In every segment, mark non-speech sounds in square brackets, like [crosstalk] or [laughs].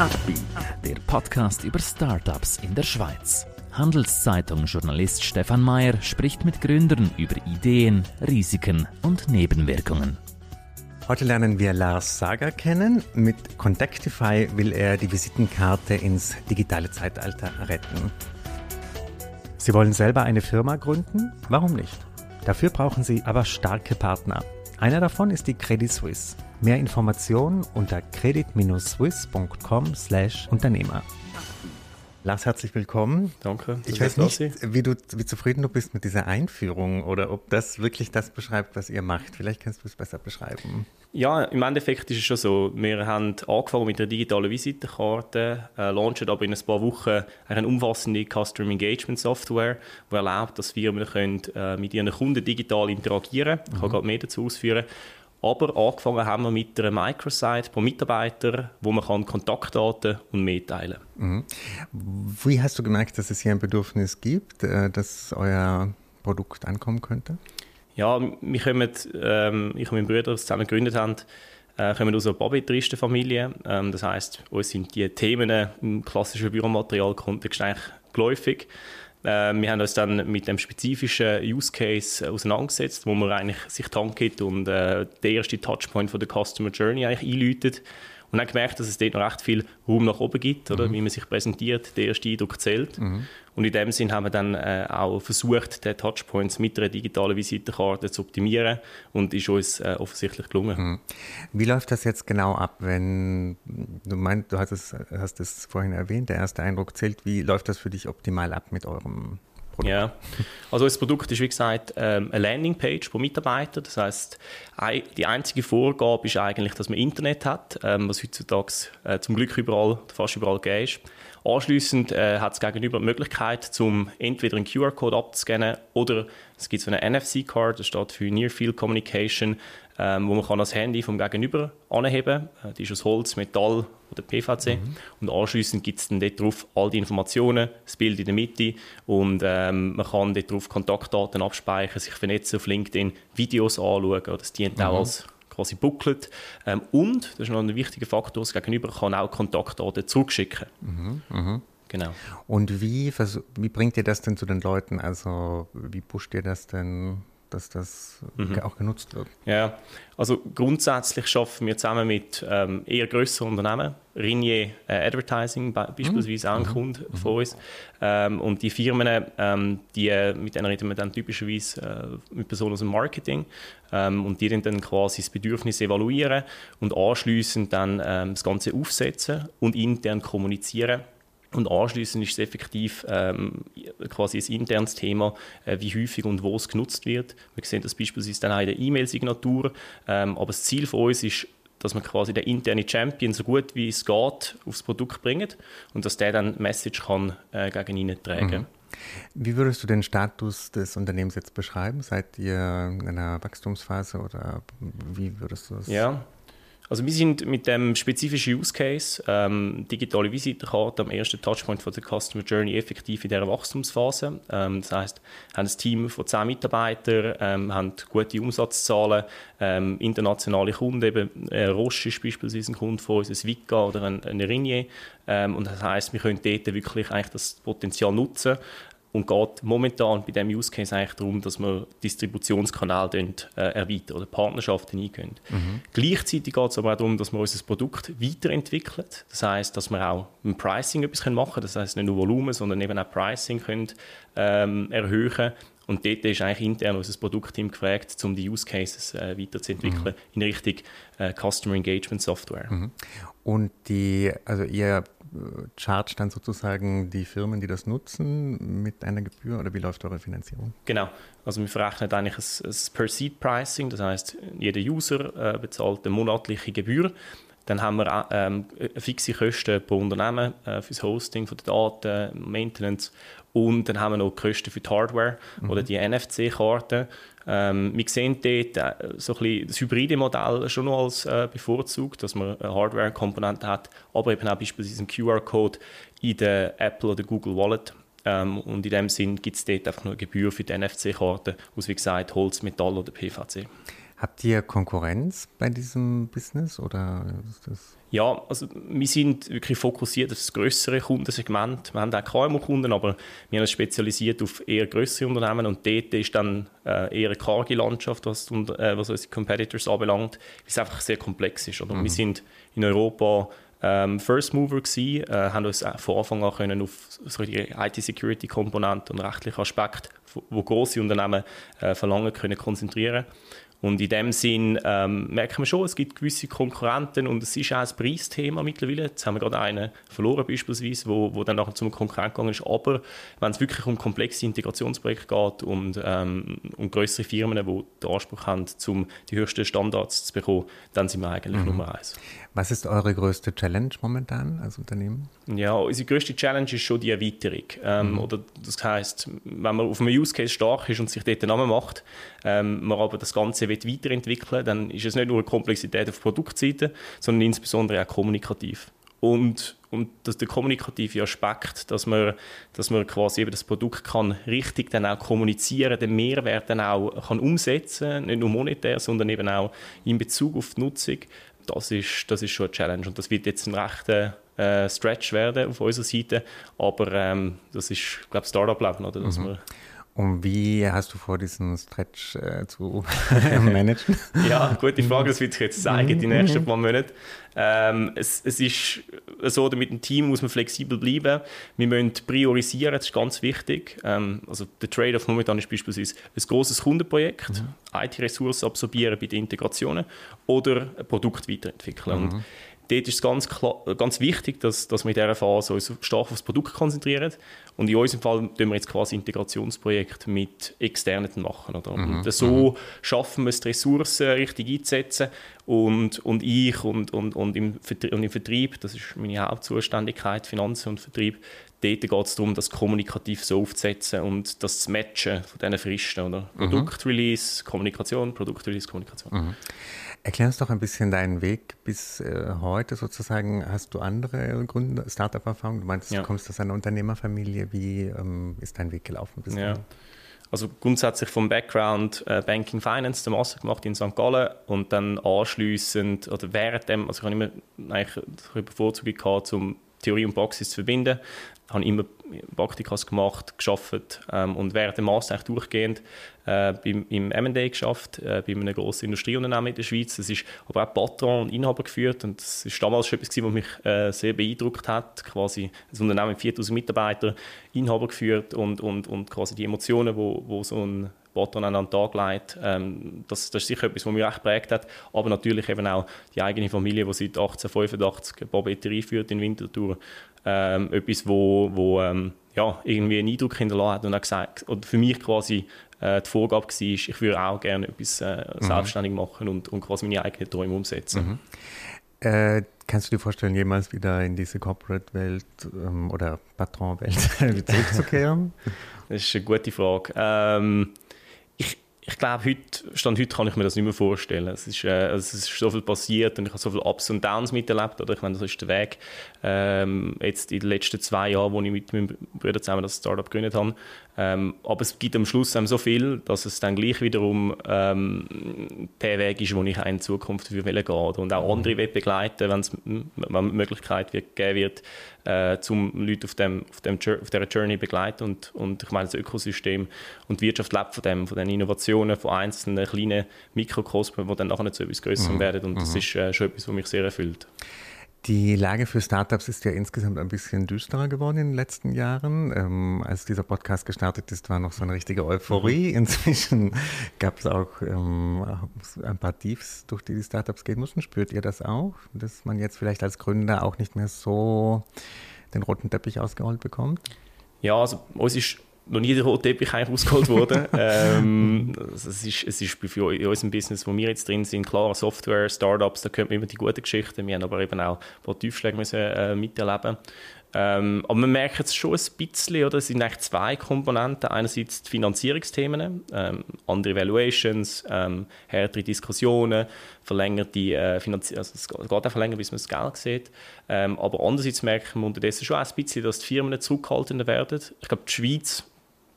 Upbeat, der Podcast über Startups in der Schweiz. Handelszeitung-Journalist Stefan Mayer spricht mit Gründern über Ideen, Risiken und Nebenwirkungen. Heute lernen wir Lars Sager kennen. Mit Contactify will er die Visitenkarte ins digitale Zeitalter retten. Sie wollen selber eine Firma gründen? Warum nicht? Dafür brauchen Sie aber starke Partner. Einer davon ist die Credit Suisse. Mehr Informationen unter credit-swiss.com/Unternehmer. Lars, herzlich willkommen. Danke. Ich weiß nicht, wie, du, wie zufrieden du bist mit dieser Einführung oder ob das wirklich das beschreibt, was ihr macht. Vielleicht kannst du es besser beschreiben. Ja, im Endeffekt ist es schon so. Wir haben angefangen mit der digitalen Visitenkarte, äh, launchen aber in ein paar Wochen eine umfassende Customer Engagement Software, die erlaubt, dass Firmen können, äh, mit ihren Kunden digital interagieren können. Ich kann mhm. gerade mehr dazu ausführen. Aber angefangen haben wir mit einer Microsite pro Mitarbeiter, wo man kann Kontaktdaten und mehr teilen mhm. Wie hast du gemerkt, dass es hier ein Bedürfnis gibt, äh, dass euer Produkt ankommen könnte? Ja, wir kommen, ähm, ich und mein Bruder zusammen gegründet haben, äh, kommen aus einer Babitristenfamilie. Ähm, das heißt, uns sind die Themen im klassischen Büromaterial-Kontext eigentlich geläufig. Äh, wir haben uns dann mit dem spezifischen Use Case auseinandergesetzt, wo man eigentlich sich Dank gibt und äh, der erste Touchpoint von der Customer Journey eigentlich einläutet. Und dann gemerkt, dass es dort noch recht viel Raum nach oben gibt, oder? Mhm. wie man sich präsentiert, der erste Eindruck zählt. Mhm. Und in dem Sinn haben wir dann äh, auch versucht, den Touchpoints mit einer digitalen Visitenkarte zu optimieren und ist uns äh, offensichtlich gelungen. Mhm. Wie läuft das jetzt genau ab, wenn du meinst, du hast es, hast es vorhin erwähnt, der erste Eindruck zählt, wie läuft das für dich optimal ab mit eurem Produkt? Ja, also das Produkt ist wie gesagt ähm, eine Landingpage pro Mitarbeiter. Das heißt, die einzige Vorgabe ist eigentlich, dass man Internet hat, ähm, was heutzutage äh, zum Glück überall, fast überall gegeben ist. Anschließend äh, hat es gegenüber die Möglichkeit, zum entweder einen QR-Code abzuscannen oder es gibt so eine NFC-Card, das steht für Near Field Communication, ähm, wo man kann das Handy vom Gegenüber anheben kann. Äh, die ist aus Holz, Metall oder PVC. Mhm. Und anschließend gibt es dann dort drauf all die Informationen, das Bild in der Mitte und ähm, man kann dort drauf Kontaktdaten abspeichern, sich vernetzen auf LinkedIn, Videos anschauen. Das dient mhm. auch als quasi buckelt. Ähm, und, das ist noch ein wichtiger Faktor, das Gegenüber kann auch Kontaktdaten zurückschicken. Mhm, mh. Genau. Und wie, wie bringt ihr das denn zu den Leuten? Also wie pusht ihr das denn dass das mhm. auch genutzt wird. Ja, also grundsätzlich schaffen wir zusammen mit ähm, eher größeren Unternehmen, Ringier äh, Advertising beispielsweise mhm. auch ein mhm. Kunde mhm. von uns. Ähm, und die Firmen, ähm, die, äh, mit denen reden wir dann typischerweise äh, mit Personen aus dem Marketing ähm, und die dann quasi das Bedürfnis evaluieren und anschließend dann ähm, das Ganze aufsetzen und intern kommunizieren und anschließend ist es effektiv ähm, quasi ein internes Thema, äh, wie häufig und wo es genutzt wird. Wir sehen das beispielsweise dann auch in der E-Mail-Signatur. Ähm, aber das Ziel von uns ist, dass man quasi den internen Champion so gut wie es geht aufs Produkt bringt und dass der dann Message kann äh, gegen ihn tragen. Mhm. Wie würdest du den Status des Unternehmens jetzt beschreiben? Seid ihr in einer Wachstumsphase oder wie würdest du das? Ja, also wir sind mit dem spezifischen Use Case, ähm, digitale Visitenkarte, am ersten Touchpoint von der Customer Journey effektiv in dieser Wachstumsphase. Ähm, das heißt, haben ein Team von 10 Mitarbeitern, ähm, haben gute Umsatzzahlen, ähm, internationale Kunden, eben äh, Roche ist beispielsweise ein Kunde von uns, ein Vika oder ein, ein Ringier. Ähm, und das heißt, wir können dort wirklich eigentlich das Potenzial nutzen, und geht momentan bei diesem Use Case eigentlich darum, dass wir Distributionskanäle äh, erweitern oder Partnerschaften eingehen. Mhm. Gleichzeitig geht es aber auch darum, dass wir unser Produkt weiterentwickeln. Das heißt, dass wir auch im Pricing etwas machen können. Das heißt nicht nur Volumen, sondern eben auch Pricing können, ähm, erhöhen und dort ist eigentlich intern unser Produktteam gefragt, um die Use Cases äh, weiterzuentwickeln mhm. in Richtung äh, Customer Engagement Software. Mhm. Und die, also ihr äh, charge dann sozusagen die Firmen, die das nutzen, mit einer Gebühr oder wie läuft eure Finanzierung? Genau, also wir verrechnen eigentlich ein, ein Per-Seat-Pricing, das heißt, jeder User äh, bezahlt eine monatliche Gebühr. Dann haben wir ähm, fixe Kosten pro Unternehmen äh, für das Hosting von den Daten, Maintenance und dann haben wir noch die Kosten für die Hardware mhm. oder die NFC-Karten. Ähm, wir sehen dort äh, so ein bisschen das hybride Modell schon noch als äh, bevorzugt, dass man eine Hardware-Komponente hat, aber eben auch beispielsweise einen QR-Code in der Apple oder Google Wallet. Ähm, und in dem Sinn gibt es dort einfach nur eine Gebühr für die NFC-Karten aus, wie gesagt, Holz, Metall oder PVC. Habt ihr Konkurrenz bei diesem Business oder ist das? Ja, also wir sind wirklich fokussiert auf das größere Kundensegment. Wir haben auch KMU-Kunden, aber wir haben uns spezialisiert auf eher größere Unternehmen und dort ist dann äh, eher eine karge Landschaft, was, äh, was unsere Competitors anbelangt, weil es einfach sehr komplex ist. Oder? Mhm. Wir sind in Europa ähm, First Mover gewesen, äh, haben uns von Anfang an können auf so die IT-Security-Komponente und rechtliche Aspekte, wo große Unternehmen äh, verlangen können, konzentrieren. Und in dem Sinn ähm, merken wir schon, es gibt gewisse Konkurrenten und es ist auch ein Preisthema mittlerweile. Jetzt haben wir gerade einen verloren beispielsweise, wo, wo dann nachher zum Konkurrent gegangen ist. Aber wenn es wirklich um komplexe Integrationsprojekte geht und ähm, um größere Firmen, die den Anspruch haben, um die höchsten Standards zu bekommen, dann sind wir eigentlich mhm. Nummer eins. Was ist eure größte Challenge momentan als Unternehmen? Ja, unsere größte Challenge ist schon die Erweiterung. Ähm, mhm. oder das heißt, wenn man auf einem Use Case stark ist und sich dort einen Namen macht, ähm, man aber das Ganze will weiterentwickeln dann ist es nicht nur eine Komplexität auf Produktseite, sondern insbesondere auch kommunikativ. Und, und das, der kommunikative Aspekt, dass man, dass man quasi eben das Produkt kann richtig dann auch kommunizieren, den Mehrwert dann auch kann umsetzen, nicht nur monetär, sondern eben auch in Bezug auf die Nutzung, das ist, das ist schon eine Challenge. Und das wird jetzt ein rechter äh, Stretch werden auf unserer Seite, aber ähm, das ist, glaube ich, Startup-Leben, oder? Dass mhm. Und wie hast du vor, diesen Stretch äh, zu [laughs] managen? ja, gute Frage, das wird sich jetzt zeigen, die nächsten paar Monate. Ähm, es, es, ist so, mit dem Team muss man flexibel bleiben. Wir müssen priorisieren, das ist ganz wichtig. Ähm, also der Trade-off momentan ist beispielsweise ein großes Kundenprojekt, mhm. IT-Ressourcen absorbieren bei den Integrationen oder ein Produkt weiterentwickeln. Mhm dort ist es ganz, klar, ganz wichtig, dass, dass wir in dieser Phase uns stark auf das Produkt konzentrieren. Und in unserem Fall tun wir jetzt quasi Integrationsprojekte mit Externen machen. Oder? Mhm. Und so mhm. schaffen wir es, die Ressourcen richtig einzusetzen. Und, und ich und, und, und, im Vertrieb, und im Vertrieb, das ist meine Hauptzuständigkeit, Finanzen und Vertrieb, dort geht es darum, das kommunikativ so aufzusetzen und das zu matchen von diesen Fristen. Oder? Mhm. Produktrelease, Kommunikation, Produktrelease, Kommunikation. Mhm. Erklär uns doch ein bisschen deinen Weg bis äh, heute sozusagen. Hast du andere Gründe, Startup-Erfahrungen? Du meinst, ja. du kommst aus einer Unternehmerfamilie. Wie ähm, ist dein Weg gelaufen bis ja. Also grundsätzlich vom Background äh, Banking Finance, der Master gemacht in St. Gallen und dann anschließend oder während dem, also ich habe immer eigentlich die Bevorzugung gehabt, um Theorie und Praxis zu verbinden habe immer Praktikas gemacht, geschafft ähm, und während Master eigentlich durchgehend äh, beim, im M&A geschafft, äh, bei einem grossen Industrieunternehmen in der Schweiz. Das ist aber auch Patron und Inhaber geführt und das ist damals schon etwas, was mich äh, sehr beeindruckt hat. Quasi ein Unternehmen mit 4000 Mitarbeitern, Inhaber geführt und, und, und quasi die Emotionen, wo, wo so ein Patron an den Tag legt, ähm, das, das ist sicher etwas, was mich recht prägt hat. Aber natürlich eben auch die eigene Familie, die seit 1885 eine Papeterie führt in Winterthur, ähm, etwas, wo, wo ähm, ja, irgendwie einen Eindruck hinterlassen hat und auch gesagt, oder für mich quasi äh, die Vorgabe war, ich würde auch gerne etwas äh, mhm. selbstständig machen und, und quasi meine eigenen Träume umsetzen. Mhm. Äh, kannst du dir vorstellen, jemals wieder in diese Corporate-Welt ähm, oder Patron-Welt [laughs] zurückzukehren? das ist eine gute Frage. Ähm, ich glaube, heute, Stand heute kann ich mir das nicht mehr vorstellen. Es ist, äh, es ist so viel passiert und ich habe so viele Ups und Downs miterlebt. Oder? Ich meine, das ist der Weg. Ähm, jetzt in den letzten zwei Jahren, wo ich mit meinem Bruder zusammen das Startup gegründet habe, ähm, aber es gibt am Schluss so viel, dass es dann gleich wiederum ähm, der Weg ist, wo ich in Zukunft für gehen will. Und auch andere will begleiten, wenn es die Möglichkeit wird, geben wird, äh, um Leute auf, dem, auf, dem, auf dieser Journey begleiten. Und, und ich meine, das Ökosystem und die Wirtschaft lebt von dem, von den Innovationen, von einzelnen kleinen Mikrokosmen, die dann nachher zu etwas Größerem mhm. werden. Und das mhm. ist äh, schon etwas, was mich sehr erfüllt. Die Lage für Startups ist ja insgesamt ein bisschen düsterer geworden in den letzten Jahren. Ähm, als dieser Podcast gestartet ist, war noch so eine richtige Euphorie. Mhm. Inzwischen gab es auch ähm, ein paar Tiefs, durch die die Startups gehen mussten. Spürt ihr das auch, dass man jetzt vielleicht als Gründer auch nicht mehr so den roten Teppich ausgerollt bekommt? Ja, also uns ist noch nie der rote Teppich eigentlich ausgeholt worden. [laughs] ähm, also es ist, es ist für in unserem Business, wo wir jetzt drin sind, klar, Software, Startups, da können wir immer die guten Geschichten. Wir haben aber eben auch ein paar Tiefschläge müssen, äh, miterleben. Ähm, aber man merkt es schon ein bisschen, oder? es sind eigentlich zwei Komponenten. Einerseits die Finanzierungsthemen, ähm, andere Valuations, ähm, härtere Diskussionen, verlängerte äh, Finanzi also es geht auch verlängern, bis man das Geld sieht. Ähm, aber andererseits merkt man unterdessen schon ein bisschen, dass die Firmen zurückhaltender werden. Ich glaube, die Schweiz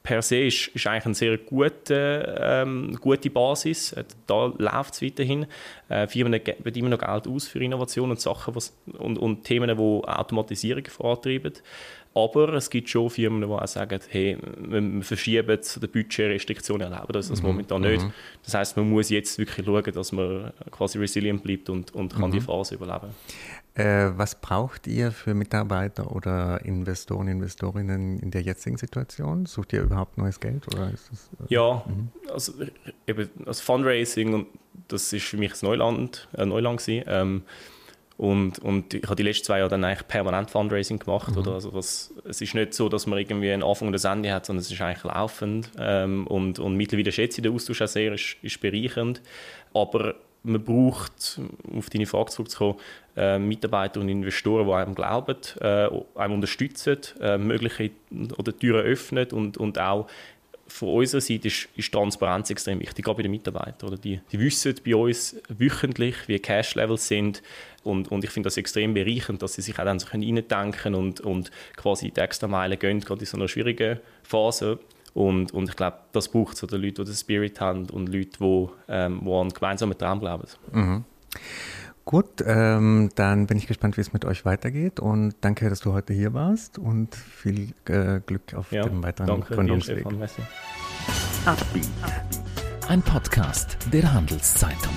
per se ist, ist eigentlich eine sehr gute, ähm, gute Basis. Äh, da läuft es weiterhin. Äh, Firmen geben immer noch Geld aus für Innovationen und Sachen was, und, und Themen, die Automatisierung vorantreiben. Aber es gibt schon Firmen, die auch sagen, hey, wir verschieben die Budgetrestriktionen, erleben das mhm. momentan nicht. Mhm. Das heißt, man muss jetzt wirklich schauen, dass man quasi resilient bleibt und, und kann mhm. die Phase überleben. Äh, was braucht ihr für Mitarbeiter oder Investoren, Investorinnen in der jetzigen Situation? Sucht ihr überhaupt neues Geld? Oder ist das, äh, ja, mhm. also, eben, also Fundraising, das ist für mich ein Neuland, äh, Neuland gewesen. Ähm, und, und ich habe die letzten zwei Jahre dann eigentlich permanent Fundraising gemacht. Mhm. Oder? Also was, es ist nicht so, dass man irgendwie einen Anfang und ein Ende hat, sondern es ist eigentlich laufend. Ähm, und, und mittlerweile schätze ich den Austausch auch sehr, ist, ist bereichernd. Aber man braucht, auf deine Frage zurückzukommen, äh, Mitarbeiter und Investoren, die einem glauben, äh, einem unterstützen, äh, mögliche oder Türen öffnen und, und auch von unserer Seite ist, ist Transparenz extrem wichtig, auch bei den Mitarbeitern. Oder die, die wissen bei uns wöchentlich, wie Cash-Levels sind und, und ich finde das extrem bereichernd, dass sie sich auch dann so reindenken und, und quasi die extra Meile gehen, gerade in so einer schwierigen Phase. Und, und ich glaube, das braucht es, oder Leute, die den Spirit haben und Leute, die, ähm, die an gemeinsamen Traum glauben. Mhm. Gut, ähm, dann bin ich gespannt, wie es mit euch weitergeht und danke, dass du heute hier warst und viel äh, Glück auf ja, dem weiteren danke Gründungsweg. Dir, Ein Podcast der Handelszeitung.